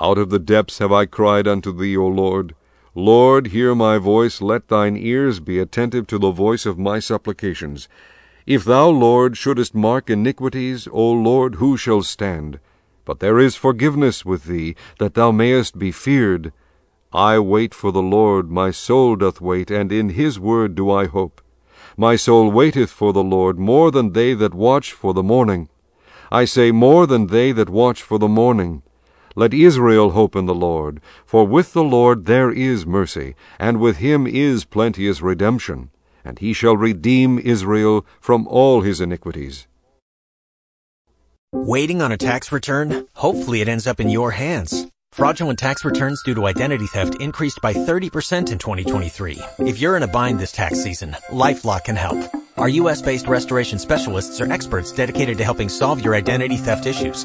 Out of the depths have I cried unto thee, O Lord. Lord, hear my voice, let thine ears be attentive to the voice of my supplications. If thou, Lord, shouldest mark iniquities, O Lord, who shall stand? But there is forgiveness with thee, that thou mayest be feared. I wait for the Lord, my soul doth wait, and in his word do I hope. My soul waiteth for the Lord more than they that watch for the morning. I say more than they that watch for the morning. Let Israel hope in the Lord, for with the Lord there is mercy, and with him is plenteous redemption, and he shall redeem Israel from all his iniquities. Waiting on a tax return? Hopefully it ends up in your hands. Fraudulent tax returns due to identity theft increased by 30% in 2023. If you're in a bind this tax season, LifeLock can help. Our U.S.-based restoration specialists are experts dedicated to helping solve your identity theft issues.